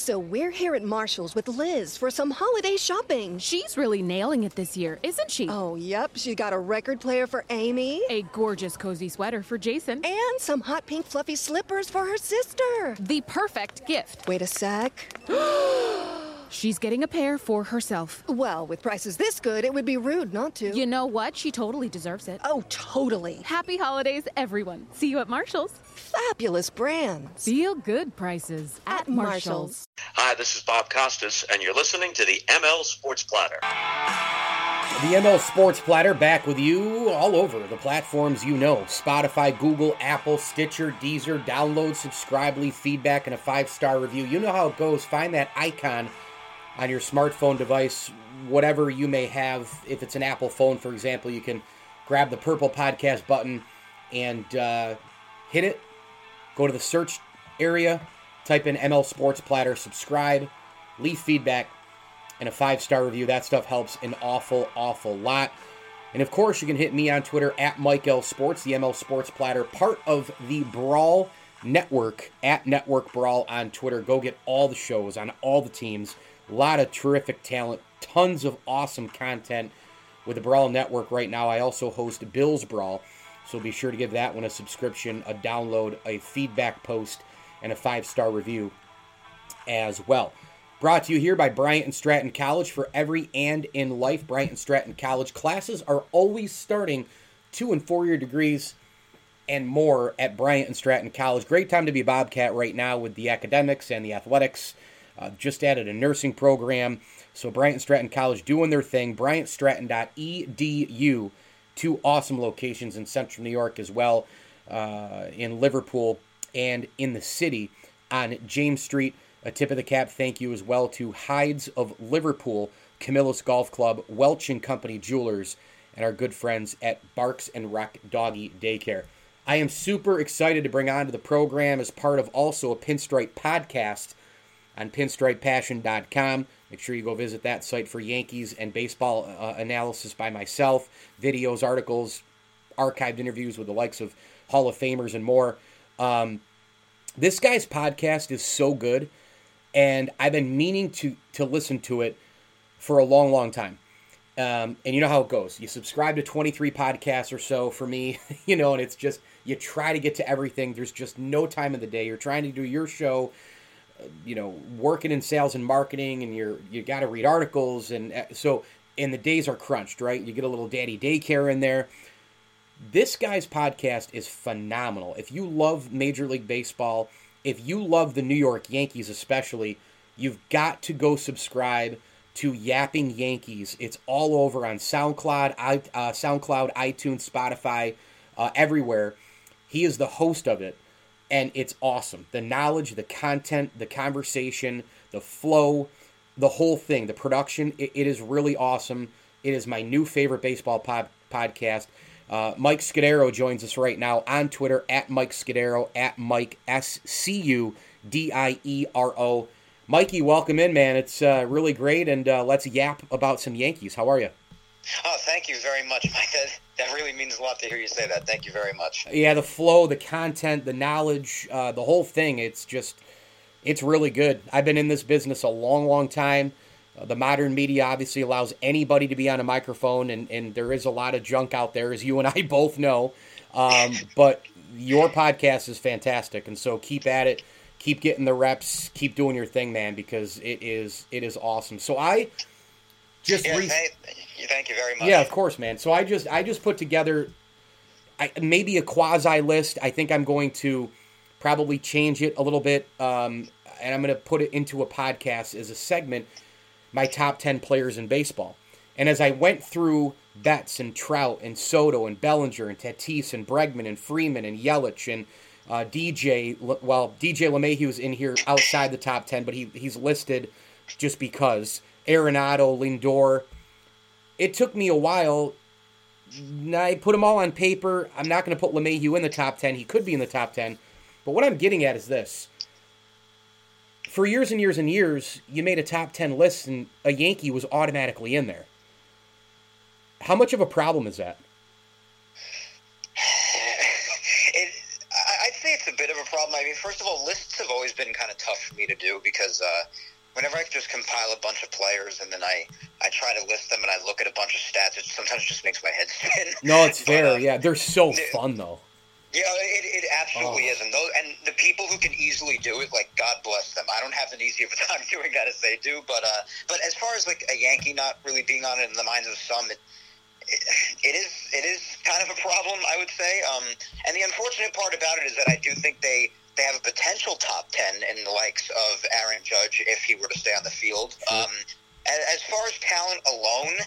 So we're here at Marshall's with Liz for some holiday shopping. She's really nailing it this year, isn't she? Oh, yep. She got a record player for Amy. A gorgeous cozy sweater for Jason. And some hot pink fluffy slippers for her sister. The perfect gift. Wait a sec. She's getting a pair for herself. Well, with prices this good, it would be rude not to. You know what? She totally deserves it. Oh, totally. Happy holidays, everyone. See you at Marshall's. Fabulous brands. Feel good prices at, At Marshall's. Hi, this is Bob Costas, and you're listening to the ML Sports Platter. The ML Sports Platter back with you all over the platforms you know Spotify, Google, Apple, Stitcher, Deezer. Download, subscribe, leave feedback, and a five star review. You know how it goes. Find that icon on your smartphone device, whatever you may have. If it's an Apple phone, for example, you can grab the purple podcast button and uh, hit it. Go to the search area, type in ML Sports Platter, subscribe, leave feedback and a five star review. That stuff helps an awful, awful lot. And of course, you can hit me on Twitter at Mike L Sports, the ML Sports Platter, part of the Brawl Network at Network Brawl on Twitter. Go get all the shows on all the teams. A lot of terrific talent, tons of awesome content with the Brawl Network right now. I also host Bills Brawl, so be sure to give that one a subscription, a download, a feedback post, and a five star review as well. Brought to you here by Bryant and Stratton College for every and in life. Bryant and Stratton College classes are always starting two and four year degrees and more at Bryant and Stratton College. Great time to be a Bobcat right now with the academics and the athletics. Uh, just added a nursing program. So Bryant and Stratton College doing their thing. BryantStratton.edu. Two awesome locations in central New York as well, uh, in Liverpool and in the city on James Street. A tip of the cap thank you as well to Heid's of Liverpool, Camillus Golf Club, Welch and Company Jewelers, and our good friends at Barks and Rec Doggy Daycare. I am super excited to bring on to the program as part of also a Pinstripe podcast on pinstripepassion.com. Make sure you go visit that site for Yankees and baseball uh, analysis by myself, videos, articles, archived interviews with the likes of Hall of Famers and more. Um, this guy's podcast is so good, and I've been meaning to to listen to it for a long, long time. Um, and you know how it goes. You subscribe to 23 podcasts or so for me, you know, and it's just you try to get to everything. There's just no time in the day. You're trying to do your show, you know, working in sales and marketing, and you're you got to read articles, and uh, so and the days are crunched, right? You get a little daddy daycare in there. This guy's podcast is phenomenal. If you love Major League Baseball, if you love the New York Yankees especially, you've got to go subscribe to Yapping Yankees. It's all over on SoundCloud, i- uh, SoundCloud, iTunes, Spotify, uh, everywhere. He is the host of it, and it's awesome. The knowledge, the content, the conversation, the flow, the whole thing, the production. It, it is really awesome. It is my new favorite baseball pod, podcast. Uh, Mike Scudiero joins us right now on Twitter at Mike Scudiero at Mike S C U D I E R O. Mikey, welcome in, man. It's uh, really great, and uh, let's yap about some Yankees. How are you? Oh, thank you very much, Mike. That, really means a lot to hear you say that. Thank you very much. Yeah, the flow, the content, the knowledge, uh, the whole thing. It's just, it's really good. I've been in this business a long, long time. Uh, the modern media obviously allows anybody to be on a microphone, and, and there is a lot of junk out there, as you and I both know. Um, but your podcast is fantastic, and so keep at it. Keep getting the reps. Keep doing your thing, man, because it is it is awesome. So I just Yeah, re- thank, you very much. yeah, of course, man. So I just I just put together I, maybe a quasi list. I think I'm going to probably change it a little bit, um, and I'm going to put it into a podcast as a segment. My top ten players in baseball, and as I went through Betts and Trout and Soto and Bellinger and Tatis and Bregman and Freeman and Yelich and Uh, DJ, well, DJ LeMahieu is in here outside the top 10, but he, he's listed just because. Arenado, Lindor. It took me a while. I put them all on paper. I'm not going to put LeMahieu in the top 10. He could be in the top 10. But what I'm getting at is this. For years and years and years, you made a top 10 list and a Yankee was automatically in there. How much of a problem is that? I'd say it's a bit of a problem. I mean, first of all, lists have always been kind of tough for me to do because uh, whenever I just compile a bunch of players and then I, I try to list them and I look at a bunch of stats, it sometimes just makes my head spin. No, it's But, fair. uh, yeah, they're so fun though. Yeah, it, it absolutely Oh. is, and those and the people who can easily do it, like God bless them. I don't have an easy of a time doing that as they do, but uh, but as far as like a Yankee not really being on it in the minds of some, it, it, it is it is kind of a problem, I would say. Um, and the unfortunate part about it is that I do think they they have a potential top ten in the likes of Aaron Judge if he were to stay on the field. Um, as, far as talent alone,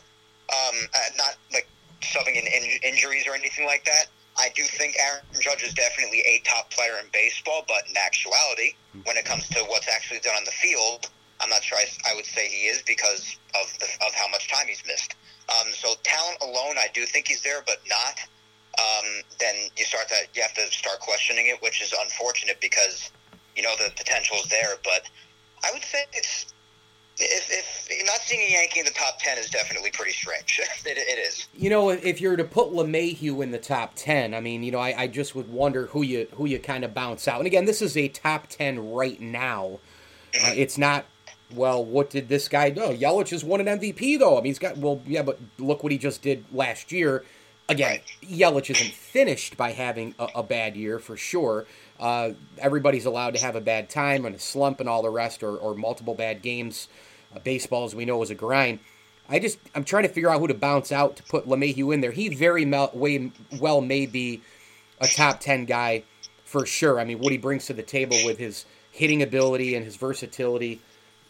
um, uh, not like subbing in, in injuries or anything like that. I do think Aaron Judge is definitely a top player in baseball, but in actuality, when it comes to what's actually done on the field, I'm not sure I, I would say he is because of the, of how much time he's missed. Um, so talent alone, I do think he's there, but not. Um, then you start to you have to start questioning it, which is unfortunate because you know the potential is there. But I would say it's if, if not seeing a Yankee in the top ten is definitely pretty strange. it, it is. You know, if you're to put LeMahieu in the top ten, I mean, you know, I, I just would wonder who you who you kind of bounce out. And again, this is a top ten right now. Uh, it's not. Well, what did this guy do? Yelich has won an MVP though. I mean, he's got. Well, yeah, but look what he just did last year. Again, Yelich isn't finished by having a, a bad year for sure. Uh, everybody's allowed to have a bad time and a slump and all the rest, or, or multiple bad games. Uh, baseball, as we know, is a grind. I just I'm trying to figure out who to bounce out to put LeMahieu in there. He very mel- way, well may be a top ten guy for sure. I mean, what he brings to the table with his hitting ability and his versatility,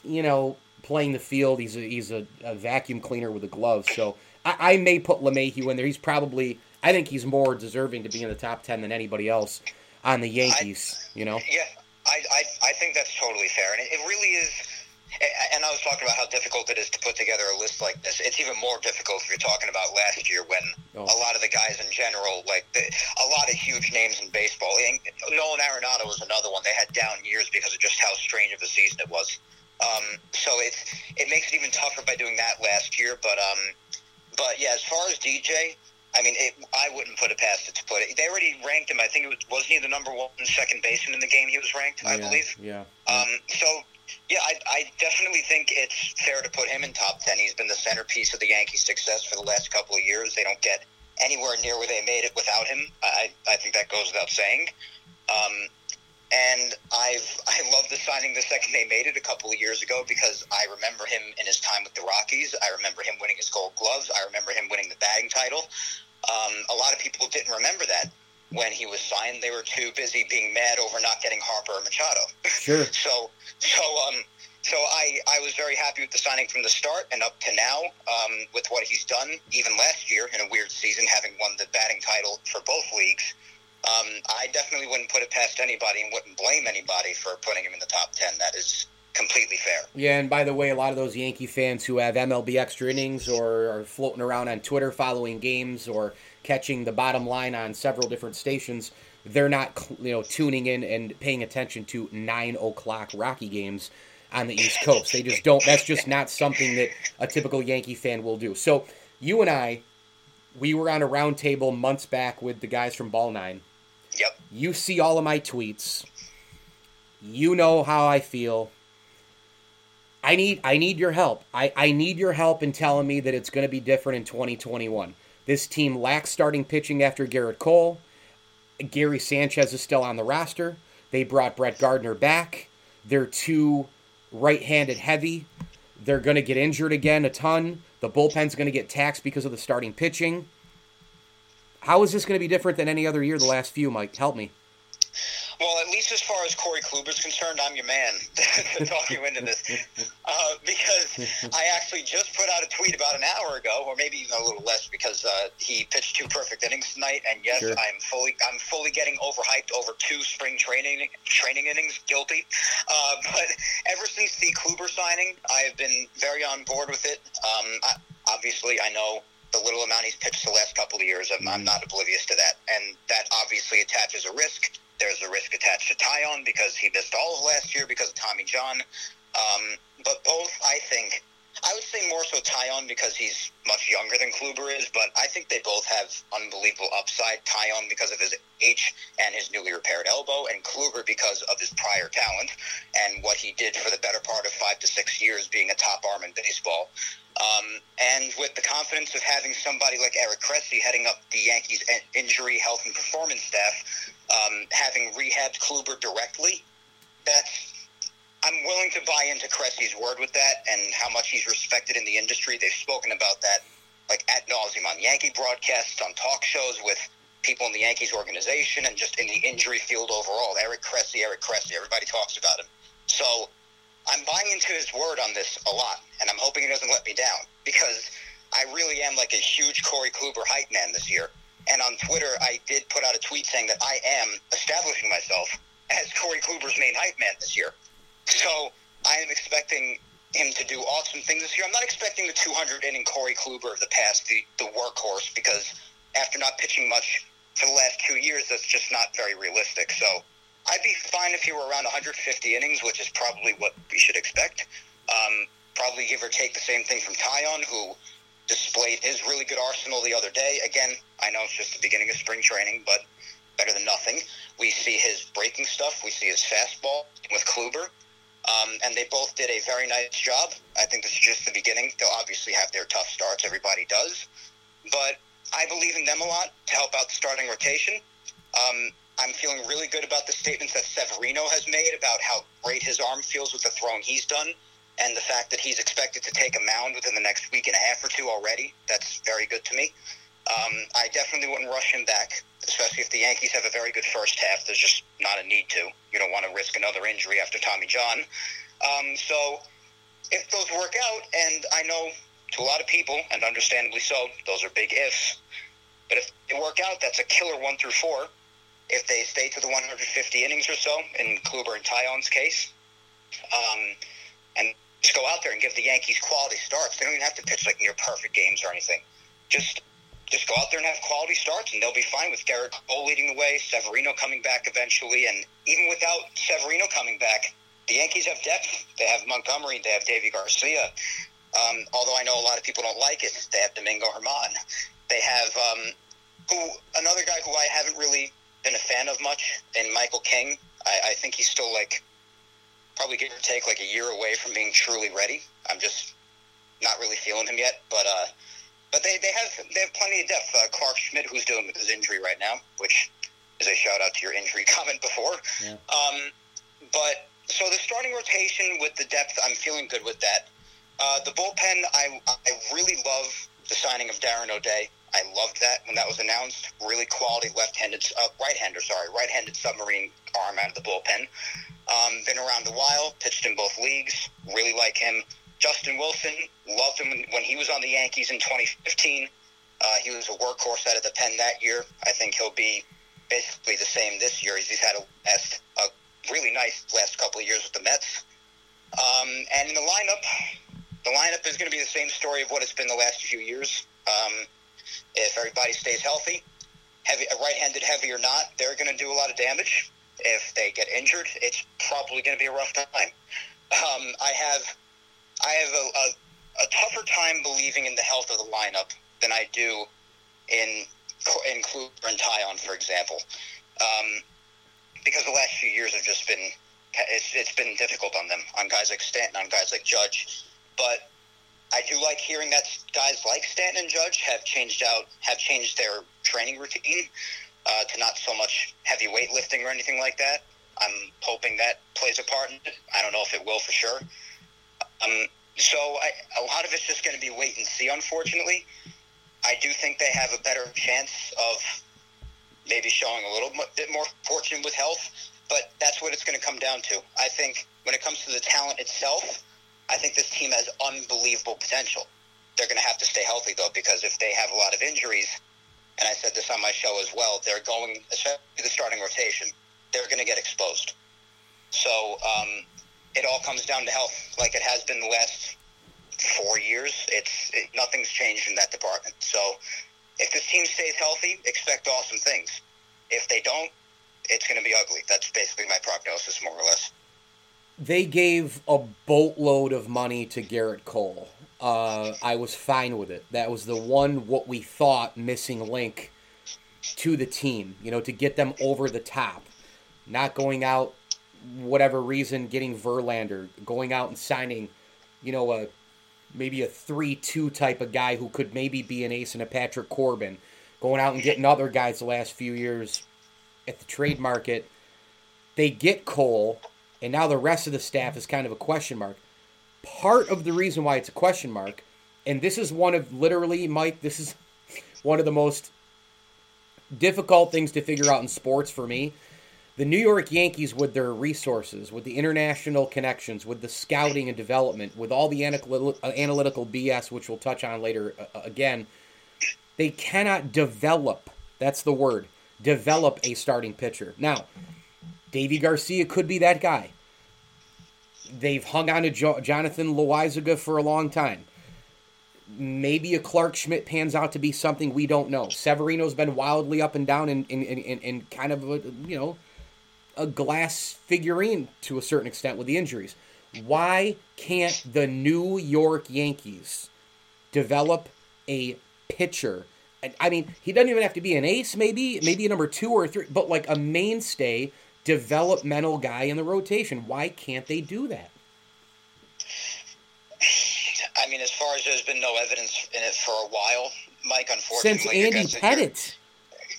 you know, playing the field. He's a, he's a, a vacuum cleaner with a glove. So I, I may put LeMahieu in there. He's probably I think he's more deserving to be in the top ten than anybody else on the Yankees. you know, Yeah, I, I, I think that's totally fair, and it, it really is. And I was talking about how difficult it is to put together a list like this. It's even more difficult if you're talking about last year when Oh. a lot of the guys in general, like the, a lot of huge names in baseball. And Nolan Arenado was another one. They had down years because of just how strange of a season it was. Um, so it's it makes it even tougher by doing that last year. But um, but yeah, as far as DJ, I mean, it, I wouldn't put it past it to put it. They already ranked him. I think it was wasn't he the number one second baseman in the game? He was ranked, I yeah, believe. Yeah. Um, so, yeah, I, I definitely think it's fair to put him in top 10. He's been the centerpiece of the Yankees' success for the last couple of years. They don't get anywhere near where they made it without him. I, I think that goes without saying. Um, and I've I love the signing the second they made it a couple of years ago because I remember him in his time with the Rockies. I remember him winning his Gold Gloves. I remember him winning the batting title. Um, a lot of people didn't remember that when he was signed. They were too busy being mad over not getting Harper or Machado. Sure. So, so, um, so I, I was very happy with the signing from the start and up to now um, with what he's done. Even last year in a weird season, having won the batting title for both leagues, um, I definitely wouldn't put it past anybody and wouldn't blame anybody for putting him in the top ten. That is completely fair. Yeah, and by the way, a lot of those Yankee fans who have MLB extra innings or are floating around on Twitter following games or catching the bottom line on several different stations, they're not you know tuning in and paying attention to nine o'clock Rocky games on the East Coast. They just don't. That's just not something that a typical Yankee fan will do. So you and I, we were on a roundtable months back with the guys from Ball Nine. Yep. You see all of my tweets. You know how I feel. I need I need your help. I, I need your help in telling me that it's going to be different in 2021. This team lacks starting pitching after Gerrit Cole. Gary Sanchez is still on the roster. They brought Brett Gardner back. They're too right-handed heavy. They're going to get injured again a ton. The bullpen's going to get taxed because of the starting pitching. How is this going to be different than any other year the last few, Mike? Help me. Well, at least as far as Corey Kluber is concerned, I'm your man to talk you into this. Uh, because I actually just put out a tweet about an hour ago, or maybe even a little less, because uh, he pitched two perfect innings tonight. And yes, Sure. I'm fully I'm fully getting overhyped over two spring training training innings. Guilty. Uh, but ever since the Kluber signing, I have been very on board with it. Um, I, obviously, I know the little amount he's pitched the last couple of years. I'm, I'm not oblivious to that, and that obviously attaches a risk. There's a risk attached to Taillon because he missed all of last year because of Tommy John. Um, but both, I think, I would say more so Taillon because he's much younger than Kluber is, but I think they both have unbelievable upside. Taillon because of his age and his newly repaired elbow, and Kluber because of his prior talent and what he did for the better part of five to six years being a top arm in baseball. Um, and with the confidence of having somebody like Eric Cressey heading up the Yankees injury, health, and performance staff, um, having rehabbed Kluber directly, that's I'm willing to buy into Cressey's word with that and how much he's respected in the industry. They've spoken about that like at nauseum on Yankee broadcasts, on talk shows with people in the Yankees organization, and just in the injury field overall. Eric Cressey, Eric Cressey, everybody talks about him. So I'm buying into his word on this a lot, and I'm hoping he doesn't let me down because I really am like a huge Corey Kluber hype man this year. And on Twitter, I did put out a tweet saying that I am establishing myself as Corey Kluber's main hype man this year. So I am expecting him to do awesome things this year. I'm not expecting the 200 inning Corey Kluber of the past, the, the workhorse, because after not pitching much for the last two years, that's just not very realistic. So I'd be fine if he were around 150 innings, which is probably what we should expect. Um, probably give or take the same thing from Taillon, who displayed his really good arsenal the other day. Again, I know it's just the beginning of spring training, but better than nothing. We see his breaking stuff. We see his fastball with Kluber. Um, and they both did a very nice job. I think this is just the beginning. They'll obviously have their tough starts. Everybody does. But I believe in them a lot to help out the starting rotation. Um, I'm feeling really good about the statements that Severino has made about how great his arm feels with the throwing he's done and the fact that he's expected to take a mound within the next week and a half or two already. That's very good to me. Um, I definitely wouldn't rush him back, especially if the Yankees have a very good first half. There's just not a need to. You don't want to risk another injury after Tommy John. Um, so if those work out, and I know to a lot of people, and understandably so, those are big ifs. But if they work out, that's a killer one through four. If they stay to the 150 innings or so, in Kluber and Taillon's case, um, and just go out there and give the Yankees quality starts. They don't even have to pitch like near perfect games or anything. Just just go out there and have quality starts, and they'll be fine with Gerrit Cole leading the way, Severino coming back eventually, and even without Severino coming back, the Yankees have depth. They have Montgomery, they have Deivi Garcia. Um, although I know a lot of people don't like it, they have Domingo Germán. They have um, who another guy who I haven't really been a fan of much, and Michael King. I, I think he's still like probably give or take like a year away from being truly ready. I'm just not really feeling him yet, but uh, but they, they have they have plenty of depth. Uh, Clarke Schmidt, who's dealing with his injury right now, which is a shout out to your injury comment before. Yeah. Um, but so the starting rotation with the depth, I'm feeling good with that. Uh, the bullpen, I I really love the signing of Darren O'Day. I loved that when that was announced. Really quality left-handed, uh, right-hander, sorry, right-handed submarine arm out of the bullpen. Um, been around a while, pitched in both leagues. Really like him. Justin Wilson, loved him when, he was on the Yankees in 2015. Uh, he was a workhorse out of the pen that year. I think he'll be basically the same this year. He's, he's had a, last, a really nice last couple of years with the Mets. Um, and in the lineup, the lineup is going to be the same story of what it's been the last few years. Um, if everybody stays healthy, heavy, right-handed heavy or not, they're going to do a lot of damage. If they get injured, it's probably going to be a rough time. Um, I have, I have a, a, a tougher time believing in the health of the lineup than I do in in Kluber and Taillon, for example, um, because the last few years have just been it's, it's been difficult on them, on guys like Stanton, on guys like Judge. But I do like hearing that guys like Stanton and Judge have changed out, have changed their training routine uh, to not so much heavy weightlifting or anything like that. I'm hoping that plays a part. I don't know if it will for sure. Um, so I, a lot of it's just going to be wait and see, unfortunately. I do think they have a better chance of maybe showing a little bit more fortune with health, but that's what it's going to come down to. I think when it comes to the talent itself, I think this team has unbelievable potential. They're going to have to stay healthy though, because if they have a lot of injuries, and I said this on my show as well, they're going, especially the starting rotation, they're going to get exposed. So um, it all comes down to health, like it has been the last four years. It's it, nothing's changed in that department. So if this team stays healthy, expect awesome things. If they don't, it's going to be ugly. That's basically my prognosis, more or less. They gave a boatload of money to Gerrit Cole. Uh, I was fine with it. That was the one what we thought missing link to the team. You know, to get them over the top, not going out whatever reason getting Verlander, going out and signing, you know, a maybe a three-two type of guy who could maybe be an ace and a Patrick Corbin, going out and getting other guys the last few years at the trade market. They get Cole, and now the rest of the staff is kind of a question mark. Part of the reason why it's a question mark, and this is one of literally, Mike, this is one of the most difficult things to figure out in sports for me. The New York Yankees, with their resources, with the international connections, with the scouting and development, with all the analytical BS, which we'll touch on later uh, again, they cannot develop. That's the word develop a starting pitcher. Now, Deivi Garcia could be that guy. They've hung on to jo- Jonathan Loáisiga for a long time. Maybe a Clarke Schmidt pans out to be something we don't know. Severino's been wildly up and down and in, in, in, kind of you know a glass figurine to a certain extent with the injuries. Why can't the New York Yankees develop a pitcher I mean, he doesn't even have to be an ace, maybe, maybe a number two or three, but like a mainstay developmental guy in the rotation. Why can't they do that? I mean, as far as there's been no evidence in it for a while, Mike. Unfortunately, since Andy Pettitte.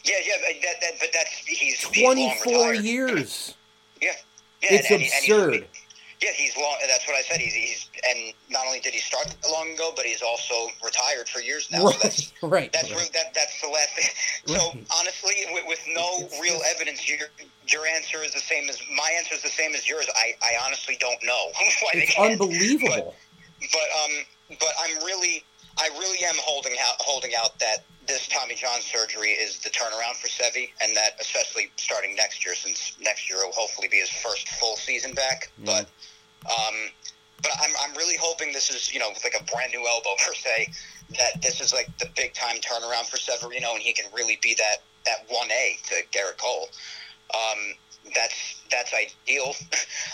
Yeah, yeah, that, that, but that's he's twenty four years. Yeah, yeah, it's and, absurd. And, and yeah, he's long. That's what I said. He's, he's and not only did he start long ago, but he's also retired for years now. Right, so that's, right. That's right. that, that's the last thing. So Right. honestly, with, with no real evidence, your your answer is the same as my answer is the same as yours. I, I honestly don't know why they It's can't. unbelievable. But, but um, but I'm really, I really am holding out, holding out that this Tommy John surgery is the turnaround for Sevi, and that especially starting next year, since next year will hopefully be his first full season back. But um, but I'm, I'm really hoping this is, you know, like a brand new elbow per se, that this is like the big time turnaround for Severino and he can really be that, that 1A to Gerrit Cole. Um, that's, that's ideal.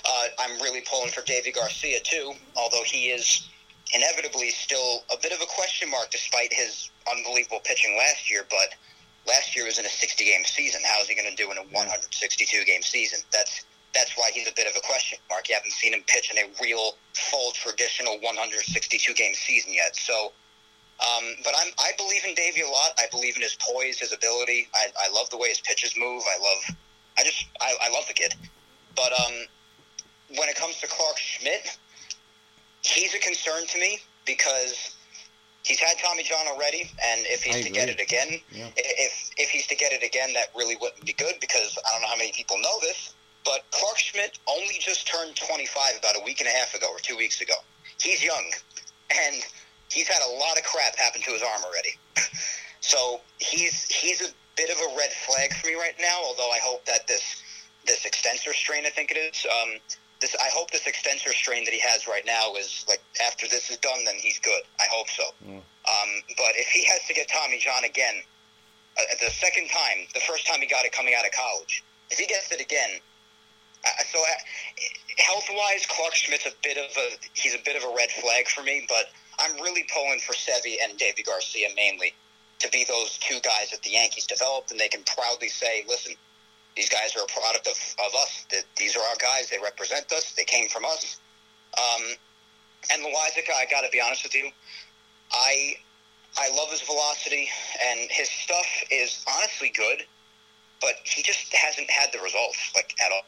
Uh, I'm really pulling for Deivi Garcia too, although he is inevitably still a bit of a question mark despite his unbelievable pitching last year, but last year was in a 60 game season. How is he going to do in a 162 game season? That's, that's why he's a bit of a question mark. You haven't seen him pitch in a real, full, traditional 162 game season yet. So, um, but I'm, I believe in Deivi a lot. I believe in his poise, his ability. I, I love the way his pitches move. I love, I just, I, I love the kid. But um, when it comes to Clarke Schmidt, he's a concern to me because he's had Tommy John already, and if he's I to get it again, Yeah. if if he's to get it again, that really wouldn't be good because I don't know how many people know this, but Clarke Schmidt only just turned 25 about a week and a half ago or two weeks ago. He's young, and he's had a lot of crap happen to his arm already. so he's he's a bit of a red flag for me right now. Although I hope that this this extensor strain, I think it is. Um, this I hope this extensor strain that he has right now is like after this is done, then he's good. I hope so. Um, but if he has to get Tommy John again, uh, the second time, the first time he got it coming out of college, if he gets it again, uh, so uh, health wise, Clarke Schmidt's a bit of a he's a bit of a red flag for me. But I'm really pulling for Sevi and Deivi Garcia mainly to be those two guys that the Yankees developed, and they can proudly say, "Listen, these guys are a product of, of us. These are our guys. They represent us. They came from us." Um, and Loáisiga, I got to be honest with you, I I love his velocity and his stuff is honestly good, but he just hasn't had the results like at all.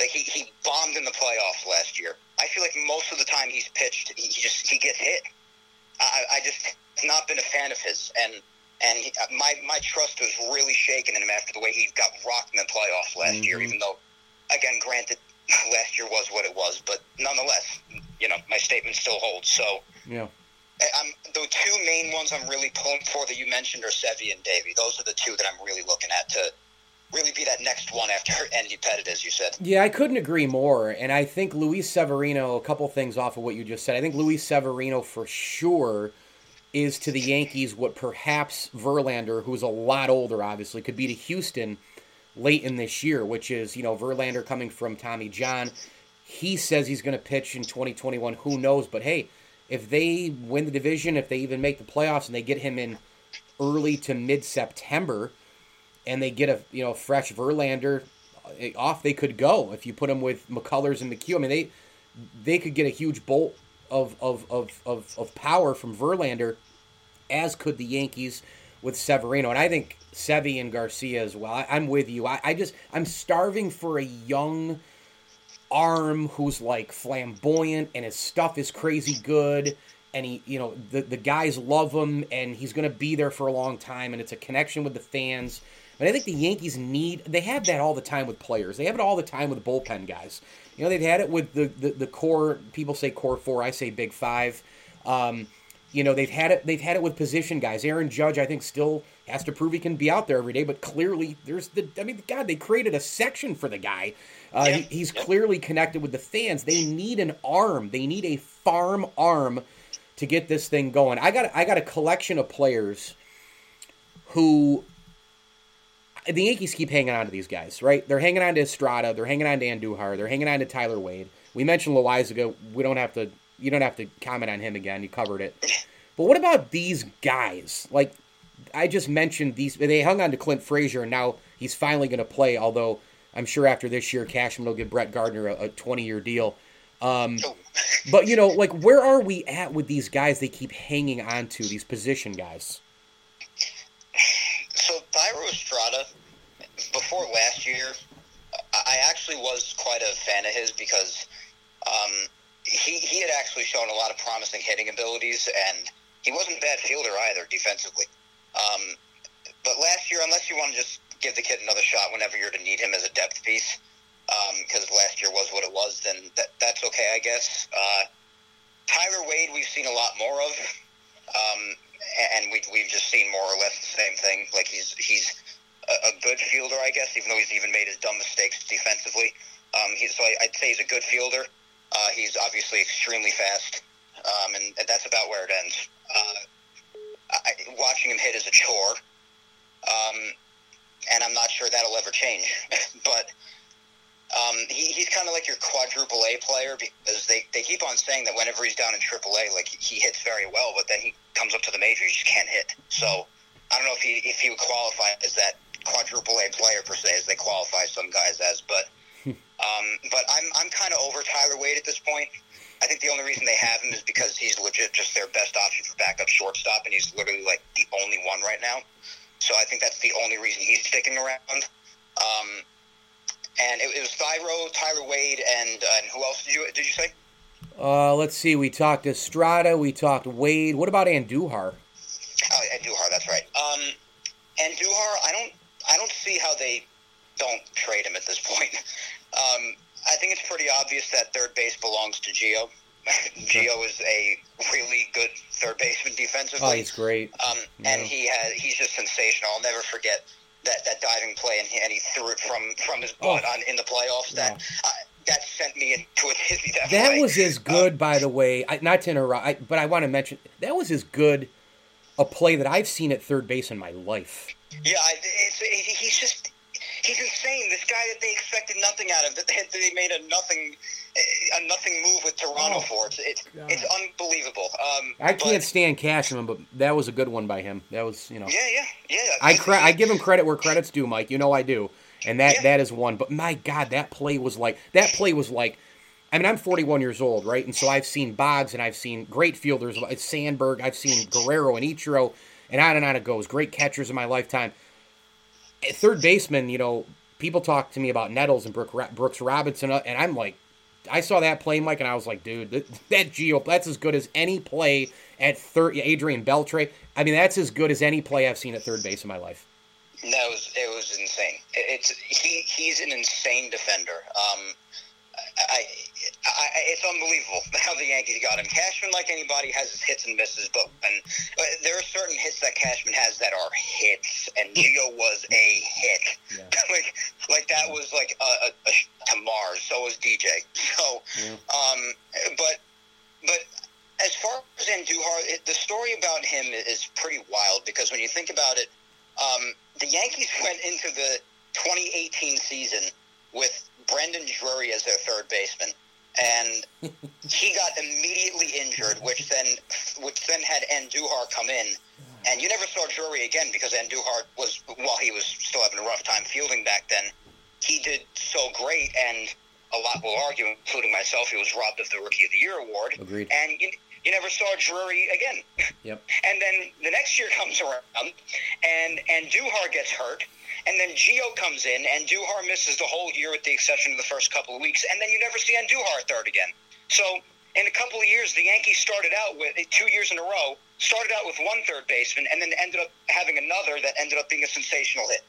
Like he, he bombed in the playoffs last year. I feel like most of the time he's pitched, he, he just he gets hit. I, I just not been a fan of his, and and he, uh, my my trust was really shaken in him after the way he got rocked in the playoffs last year. Mm-hmm. Even though, again, granted, last year was what it was, but nonetheless, you know, my statement still holds. So Yeah. I'm, the two main ones I'm really pulling for that you mentioned are Sevi and Deivi. Those are the two that I'm really looking at to really be that next one after Andy Pettitte, as you said. Yeah, I couldn't agree more. And I think Luis Severino, a couple things off of what you just said. I think Luis Severino for sure is to the Yankees what perhaps Verlander, who's a lot older, obviously, could be to Houston late in this year, which is, you know, Verlander coming from Tommy John. He says he's going to pitch in 2021. Who knows? But hey, if they win the division, if they even make the playoffs and they get him in early to mid September, and they get a you know fresh Verlander eh, off, they could go. If you put him with McCullers and McHugh, I mean they they could get a huge bolt of of of of, of power from Verlander, as could the Yankees with Severino, and I think Sevy and Garcia as well. I, I'm with you. I, I just I'm starving for a young arm who's like flamboyant and his stuff is crazy good and he you know the the guys love him and he's going to be there for a long time and it's a connection with the fans but I think the Yankees need they have that all the time with players. They have it all the time with bullpen guys. You know, they've had it with the the, the core people say core 4, I say big 5. Um, you know, they've had it they've had it with position guys. Aaron Judge I think still has to prove he can be out there every day, but clearly there's the I mean god, they created a section for the guy. Uh, Yeah. he, he's clearly connected with the fans. They need an arm. They need a farm arm to get this thing going. I got I got a collection of players who the Yankees keep hanging on to these guys, right? They're hanging on to Estrada, they're hanging on to Andujar, they're hanging on to Tyler Wade. We mentioned Loáisiga. We don't have to. You don't have to comment on him again. You covered it. But what about these guys? Like I just mentioned, these they hung on to Clint Frazier, and now he's finally going to play. Although I'm sure after this year, Cashman will give Brett Gardner a 20 year deal. Um, but you know, like where are we at with these guys? They keep hanging on to these position guys. So Thairo Estrada, before last year, I actually was quite a fan of his because um, he he had actually shown a lot of promising hitting abilities, and he wasn't a bad fielder either defensively. Um, but last year, unless you want to just give the kid another shot whenever you're to need him as a depth piece, because last year was what it was, then that, that's okay, I guess. Uh, Tyler Wade, we've seen a lot more of. Um, and we, we've just seen more or less the same thing. Like he's he's a, a good fielder, I guess, even though he's even made his dumb mistakes defensively. Um, he, so I, I'd say he's a good fielder. Uh, he's obviously extremely fast, um, and, and that's about where it ends. Uh, I, watching him hit is a chore, um, and I'm not sure that'll ever change. but um, he, he's kind of like your quadruple A player because they, they keep on saying that whenever he's down in triple A, like he hits very well, but then he comes up to the majors, he just can't hit. So I don't know if he if he would qualify as that quadruple A player per se, as they qualify some guys as. But um, but I'm I'm kind of over Tyler Wade at this point. I think the only reason they have him is because he's legit just their best option for backup shortstop, and he's literally like the only one right now. So I think that's the only reason he's sticking around. Um, and it, it was Thairo, Tyler Wade, and uh, and who else did you did you say? Uh, let's see. We talked Estrada. We talked Wade. What about Andujar? Oh, Andujar, that's right. Um, Andujar, I don't I don't see how they don't trade him at this point. Um, I think it's pretty obvious that third base belongs to Gio. Gio is a really good third baseman defensively. Oh, he's great. Um, and he has he's just sensational. I'll never forget that, that diving play, and he, and he threw it from from his butt Oh. on in the playoffs. That uh, that sent me into a tizzy. That, That was as good, by the way. I, not to interrupt, I, but I want to mention that was as good a play that I've seen at third base in my life. Yeah, I, he's just he's insane. This guy that they expected nothing out of, that they, they made a nothing a nothing move with Toronto Oh, for. It's it's, it's unbelievable. Um, I can't stand Cashman, but that was a good one by him. That was, you know, Yeah, yeah, yeah. I cre- I give him credit where credit's due, Mike. You know I do, and that Yeah. that is one. But my God, that play was like that play was like. I mean, I'm 41 years old, right? And so I've seen Boggs and I've seen great fielders, like Sandberg. I've seen Guerrero and Ichiro, and on and on it goes. Great catchers in my lifetime. Third baseman, you know, people talk to me about Nettles and Brooks Robinson, uh, and I'm like, I saw that play, Mike, and I was like, dude, that, that Gio, that's as good as any play at third. Adrian Beltre, I mean, that's as good as any play I've seen at third base in my life. That was it was insane. It's he he's an insane defender. Um, I, I, it's unbelievable how the Yankees got him. Cashman, like anybody, has his hits and misses, but when, but there are certain hits that Cashman has that are hits, and Gio was a hit. Yeah. like, like that was like a, a, a, to Mars. So was DJ. So, yeah. um, but, but as far as Andujar, it, the story about him is pretty wild because when you think about it, um, the Yankees went into the 2018 season with Brandon Drury as their third baseman, and he got immediately injured, which then which then had Andujar come in, and you never saw Drury again because Andujar was while he was still having a rough time fielding back then, he did so great, and a lot will argue, including myself, he was robbed of the Rookie of the Year award. Agreed. And you, you never saw Drury again. Yep. And then the next year comes around, and Andujar gets hurt, and then Gio comes in, and Duhar misses the whole year, with the exception of the first couple of weeks, and then you never see Andujar third again. So in a couple of years, the Yankees started out with two years in a row, started out with one third baseman, and then ended up having another that ended up being a sensational hit.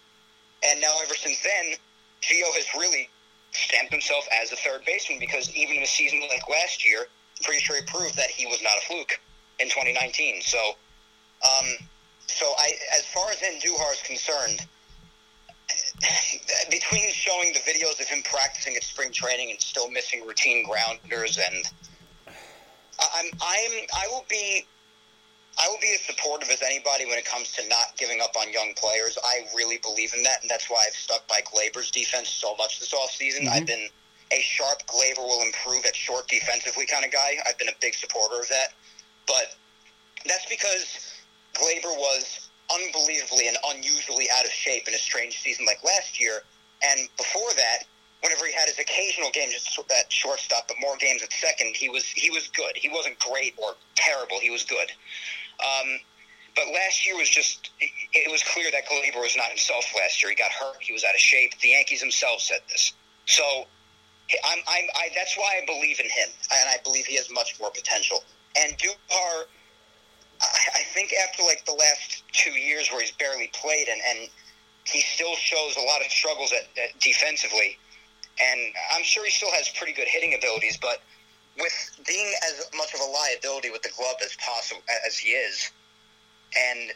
And now, ever since then, Gio has really stamped himself as a third baseman because even in a season like last year, pretty sure he proved that he was not a fluke in 2019. So, um, so I, as far as Andujar is concerned, between showing the videos of him practicing at spring training and still missing routine grounders, and I'm, I'm, I will be, I will be as supportive as anybody when it comes to not giving up on young players. I really believe in that, and that's why I've stuck by Gleyber's defense so much this offseason. Mm-hmm. I've been a sharp Gleyber will improve at short defensively kind of guy. I've been a big supporter of that, but that's because Gleyber was unbelievably and unusually out of shape in a strange season like last year. And before that, whenever he had his occasional games at shortstop, but more games at second, he was he was good. He wasn't great or terrible. He was good. Um, but last year was just it was clear that Gleyber was not himself last year. He got hurt. He was out of shape. The Yankees themselves said this. So I'm, I'm, I, that's why I believe in him, and I believe he has much more potential. And Dupar I, I think after like the last two years where he's barely played and, and he still shows a lot of struggles at, at defensively, and I'm sure he still has pretty good hitting abilities, but with being as much of a liability with the glove as possible as he is, and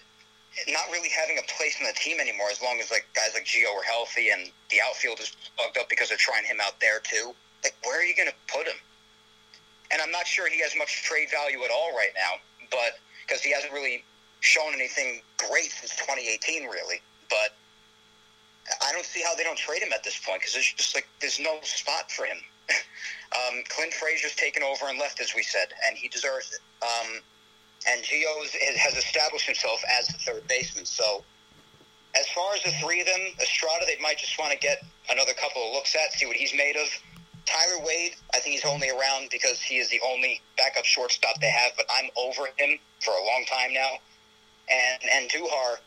not really having a place in the team anymore, as long as like guys like Gio are healthy and the outfield is plugged up because they're trying him out there too. Like, where are you going to put him? And I'm not sure he has much trade value at all right now, but because he hasn't really shown anything great since 2018, really. But I don't see how they don't trade him at this point because there's just like there's no spot for him. um, Clint Frazier's taken over and left, as we said, and he deserves it. Um, and Gio has established himself as the third baseman. So, as far as the three of them, Estrada, they might just want to get another couple of looks at, see what he's made of. Tyler Wade, I think he's only around because he is the only backup shortstop they have, but I'm over him for a long time now. And Andujar,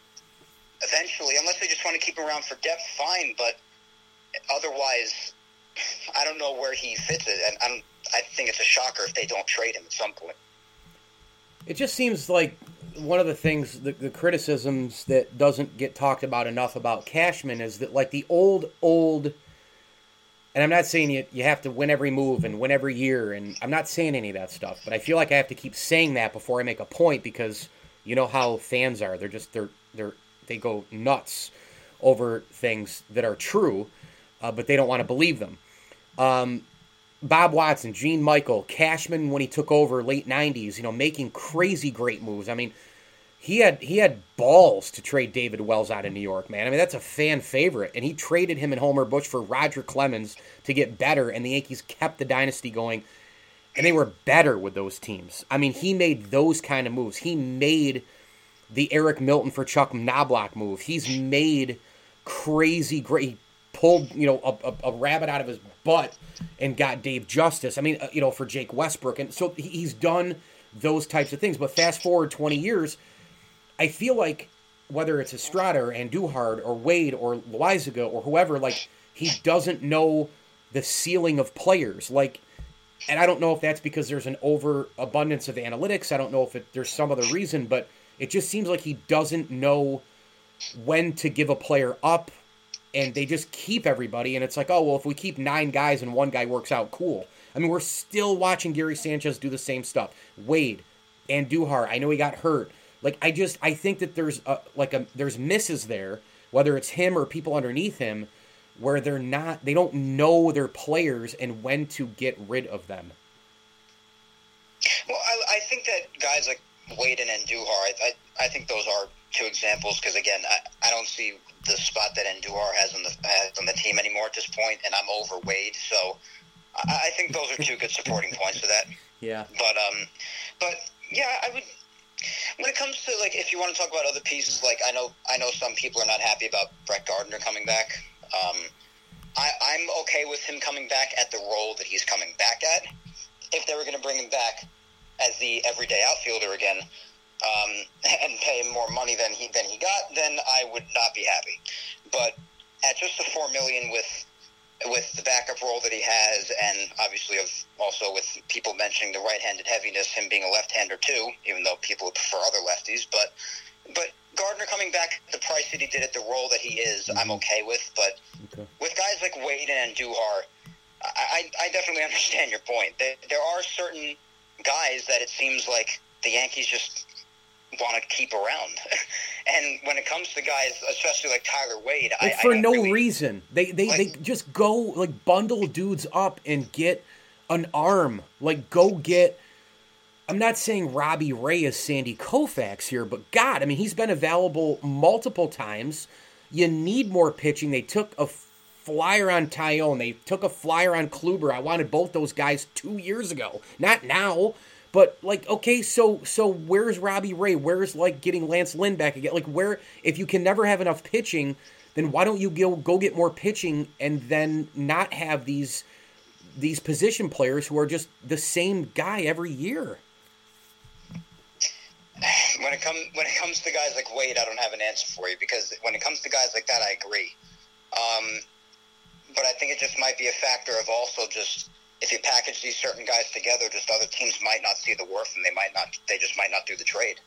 eventually, unless they just want to keep him around for depth, fine. But otherwise, I don't know where he fits it, and I'm, I think it's a shocker if they don't trade him at some point. It just seems like one of the things, the, the criticisms that doesn't get talked about enough about Cashman is that, like the old, old and I'm not saying you, you have to win every move and win every year, and I'm not saying any of that stuff, but I feel like I have to keep saying that before I make a point because you know how fans are. They're just they're they're they go nuts over things that are true, uh, but they don't want to believe them. Um, Bob Watson, Gene Michael, Cashman when he took over late '90s, you know, making crazy great moves. I mean, he had he had balls to trade David Wells out of New York, man. I mean, that's a fan favorite, and he traded him and Homer Bush for Roger Clemens to get better, and the Yankees kept the dynasty going, and they were better with those teams. I mean, he made those kind of moves. He made the Eric Milton for Chuck Knobloch move. He's made crazy great. He pulled you know a, a, a rabbit out of his butt and got Dave Justice. I mean, uh, you know, for Jake Westbrook, and so he's done those types of things. But fast forward twenty years I feel like whether it's Estrada or Andujar or Wade or Loaisiga or whoever, like he doesn't know the ceiling of players. Like, and I don't know if that's because there's an overabundance of analytics. I don't know if it, there's some other reason, but it just seems like he doesn't know when to give a player up and they just keep everybody, and it's like, oh well, if we keep nine guys and one guy works out, cool. I mean, we're still watching Gary Sanchez do the same stuff. Wade and Duhar, I know he got hurt. Like I just I think that there's a, like a there's misses there, whether it's him or people underneath him, where they're not they don't know their players and when to get rid of them. Well, I, I think that guys like Wade and Duhar, I, I, I think those are two examples because again, I, I don't see the spot that Andujar has on the has on the team anymore at this point, and I'm over Wade, so I, I think those are two good supporting points to that. Yeah. But um, but yeah, I would. When it comes to like, if you want to talk about other pieces, like I know I know some people are not happy about Brett Gardner coming back. Um, I, I'm okay with him coming back at the role that he's coming back at. If they were going to bring him back as the everyday outfielder again, um, and pay him more money than he than he got, then I would not be happy. But at just the four million with with the backup role that he has, and obviously of also with people mentioning the right-handed heaviness, him being a left-hander too, even though people would prefer other lefties. But but Gardner coming back the price that he did at the role that he is, I'm mm-hmm. okay with. But Okay. with guys like Wade and Duhar, I, I definitely understand your point. There, there are certain guys that it seems like the Yankees just want to keep around. and when it comes to guys, especially like Tyler Wade, I, I for no really, reason. They they, they just go like bundle dudes up and get an arm. Like go get I'm not saying Robbie Ray is Sandy Koufax here, but God, I mean he's been available multiple times. You need more pitching. They took a flyer on Taillon. They took a flyer on Kluber. I wanted both those guys two years ago. Not now. But like, okay, so so where's Robbie Ray? Where's like getting Lance Lynn back again? Like, where if you can never have enough pitching, then why don't you go go get more pitching and then not have these these position players who are just the same guy every year? when it comes when it comes to guys like Wade, I don't have an answer for you because when it comes to guys like that, I agree. Um, but I think it just might be a factor of also just if you package these certain guys together, just other teams might not see the worth and they might not they just might not do the trade.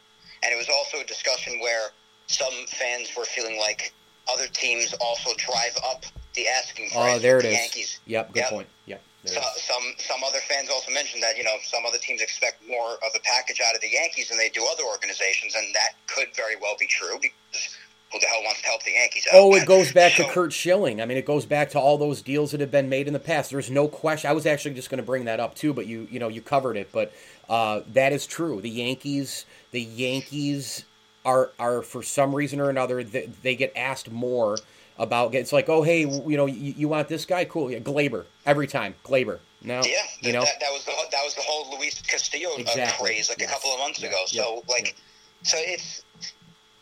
And it was also a discussion where some fans were feeling like other teams also drive up the asking oh, price. Oh, there it the is. Yankees. Yep, good Yep. point. Yep. So, some some other fans also mentioned that you know some other teams expect more of the package out of the Yankees than they do other organizations, and that could very well be true because who the hell wants to help the Yankees out? Oh, it goes back to So- Curt Schilling. I mean, it goes back to all those deals that have been made in the past. There's no question. I was actually just going to bring that up too, but you, you know, you covered it. But uh, that is true. The Yankees, the Yankees are are for some reason or another they, they get asked more about. It's like, oh, hey, you know, you, you want this guy? Cool, yeah, Gleyber every time. Gleyber. No, Yeah, you know, that, that was the that was the whole Luis Castillo uh, Exactly. craze like Yes. a couple of months Yeah. ago. Yeah. So like, so it's.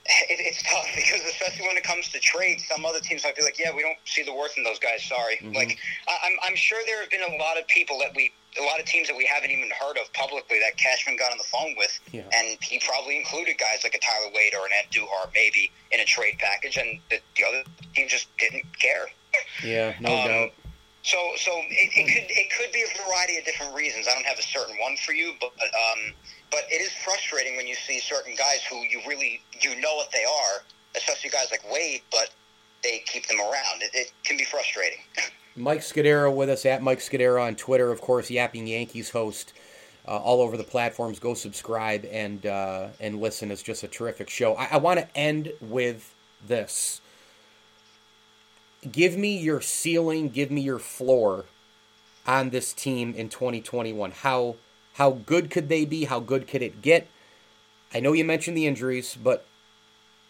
It, it's tough because especially when it comes to trades, some other teams might be like, "Yeah, we don't see the worth in those guys. Sorry." Mm-hmm. Like, I, I'm I'm sure there have been a lot of people that we, a lot of teams that we haven't even heard of publicly that Cashman got on the phone with, Yeah. and he probably included guys like a Tyler Wade or an Ed Duhar maybe in a trade package, and the, the other team just didn't care. yeah, no Um, doubt. So, so it, it could it could be a variety of different reasons. I don't have a certain one for you, but um, but it is frustrating when you see certain guys who you really you know what they are, especially guys like Wade, but they keep them around. It, it can be frustrating. Mike Scudiero with us at Mike Scudiero on Twitter, of course, Yapping Yankees host uh, all over the platforms. Go subscribe and uh, and listen. It's just a terrific show. I, I want to end with this. Give me your ceiling. Give me your floor on this team in 2021. How how good could they be? How good could it get? I know you mentioned the injuries, but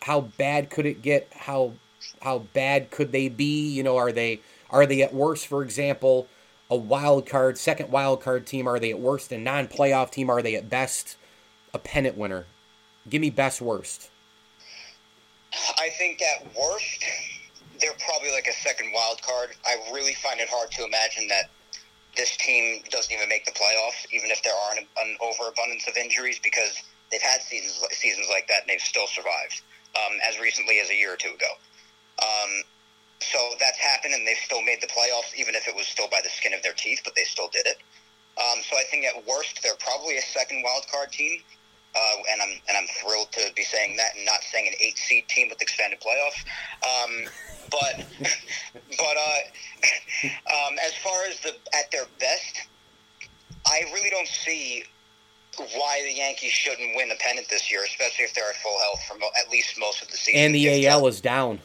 how bad could it get? How how bad could they be? You know, are they are they at worst, for example, a wild card, second wild card team? Are they at worst a non playoff team? Are they at best a pennant winner? Give me best worst. I think at worst, they're probably like a second wild card. I really find it hard to imagine that this team doesn't even make the playoffs, even if there are an, an overabundance of injuries, because they've had seasons seasons like that and they've still survived. Um, as recently as a year or two ago. Um, so that's happened, and they've still made the playoffs, even if it was still by the skin of their teeth, but they still did it. Um, so I think at worst they're probably a second wild card team, uh, and I'm and I'm thrilled to be saying that and not saying an eight seed team with expanded playoffs. Um, but but uh, um, as far as the at their best, I really don't see why the Yankees shouldn't win the pennant this year, especially if they're at full health for mo- at least most of the season. And the AL not- is down.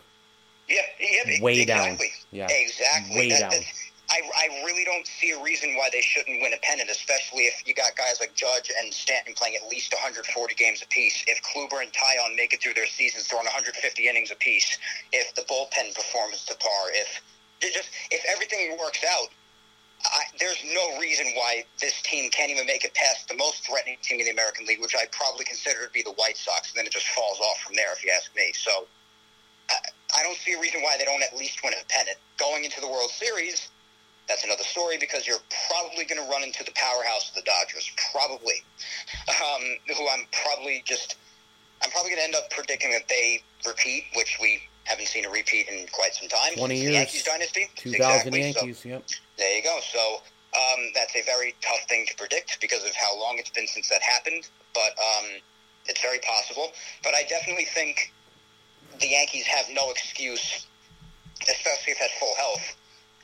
yeah, yeah, Way down. Yeah. exactly. Way That- down. that- I, I really don't see a reason why they shouldn't win a pennant, especially if you got guys like Judge and Stanton playing at least 140 games apiece. If Kluber and Taillon make it through their seasons throwing 150 innings apiece, if the bullpen performs to par, if just if everything works out, I, there's no reason why this team can't even make it past the most threatening team in the American League, which I probably consider to be the White Sox. And then it just falls off from there, if you ask me. So I, I don't see a reason why they don't at least win a pennant. Going into the World Series, that's another story because you're probably going to run into the powerhouse of the Dodgers, probably, um, who I'm probably just, I'm probably going to end up predicting that they repeat, which we haven't seen a repeat in quite some time. 20 years. The Yankees dynasty. 2000 Exactly. So- Yankees, yep. there you go. So um, that's a very tough thing to predict because of how long it's been since that happened. But um, it's very possible. But I definitely think the Yankees have no excuse, especially if at full health,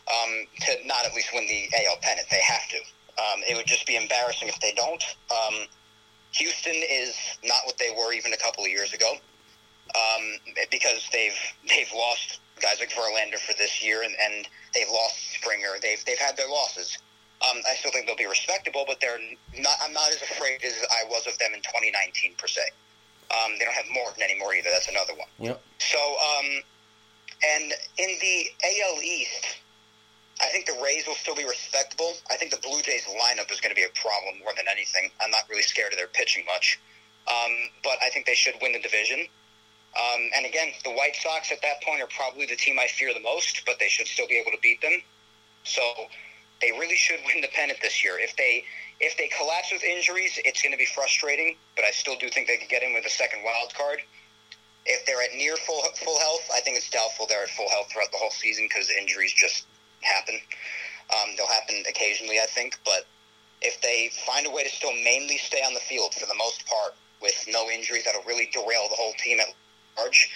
um, to not at least win the AL pennant. They have to. Um, it would just be embarrassing if they don't. Um, Houston is not what they were even a couple of years ago um, because they've they've lost guys like Verlander for this year, and, and they've lost Springer. They've they've had their losses. Um, I still think they'll be respectable, but they're not. I'm not as afraid as I was of them in 2019 per se. Um, they don't have Morton anymore either. That's another one. Yep. So, um, and in the AL East, I think the Rays will still be respectable. I think the Blue Jays lineup is going to be a problem more than anything. I'm not really scared of their pitching much, um, but I think they should win the division. Um, and again, the White Sox at that point are probably the team I fear the most, but they should still be able to beat them. So they really should win the pennant this year. If they if they collapse with injuries, it's going to be frustrating, but I still do think they could get in with a second wild card. If they're at near full full health, I think it's doubtful they're at full health throughout the whole season because injuries just happen. Um, they'll happen occasionally, I think, but if they find a way to still mainly stay on the field for the most part with no injuries that'll really derail the whole team at large,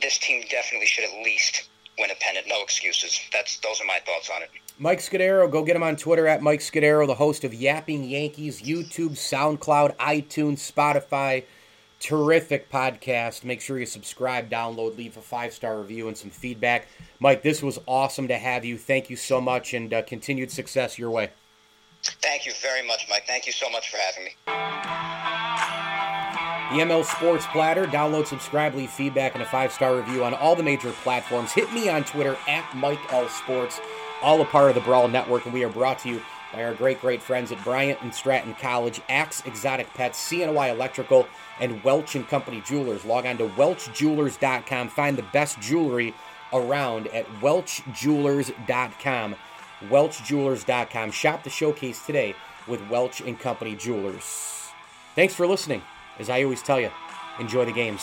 this team definitely should at least win a pennant. No excuses. That's those are my thoughts on it. Mike Scudiero, go get him on Twitter at Mike Scudiero, the host of Yapping Yankees, YouTube, SoundCloud, iTunes, Spotify. Terrific podcast. Make sure you subscribe, download, leave a five star review, and some feedback. Mike, this was awesome to have you. Thank you so much, and uh, continued success your way. Thank you very much, Mike. Thank you so much for having me. The ML Sports Platter. Download, subscribe, leave feedback, and a five star review on all the major platforms. Hit me on Twitter at Mike L Sports, all a part of the Brawl Network, and we are brought to you by our great, great friends at Bryant and Stratton College, Axe Exotic Pets, CNY Electrical, and Welch and Company Jewelers. Log on to welchjewelers.com. Find the best jewelry around at welchjewelers.com. Welchjewelers.com. Shop the showcase today with Welch and Company Jewelers. Thanks for listening. As I always tell you, enjoy the games.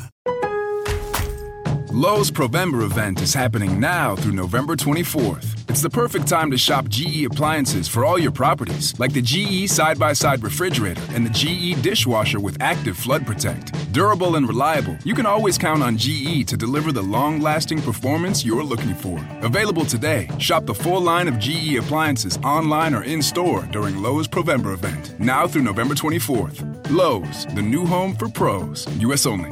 Lowe's Provember event is happening now through November 24th. It's the perfect time to shop GE appliances for all your properties, like the GE side by side refrigerator and the GE dishwasher with active flood protect. Durable and reliable, you can always count on GE to deliver the long lasting performance you're looking for. Available today, shop the full line of GE appliances online or in store during Lowe's Provember event, now through November 24th. Lowe's, the new home for pros, US only.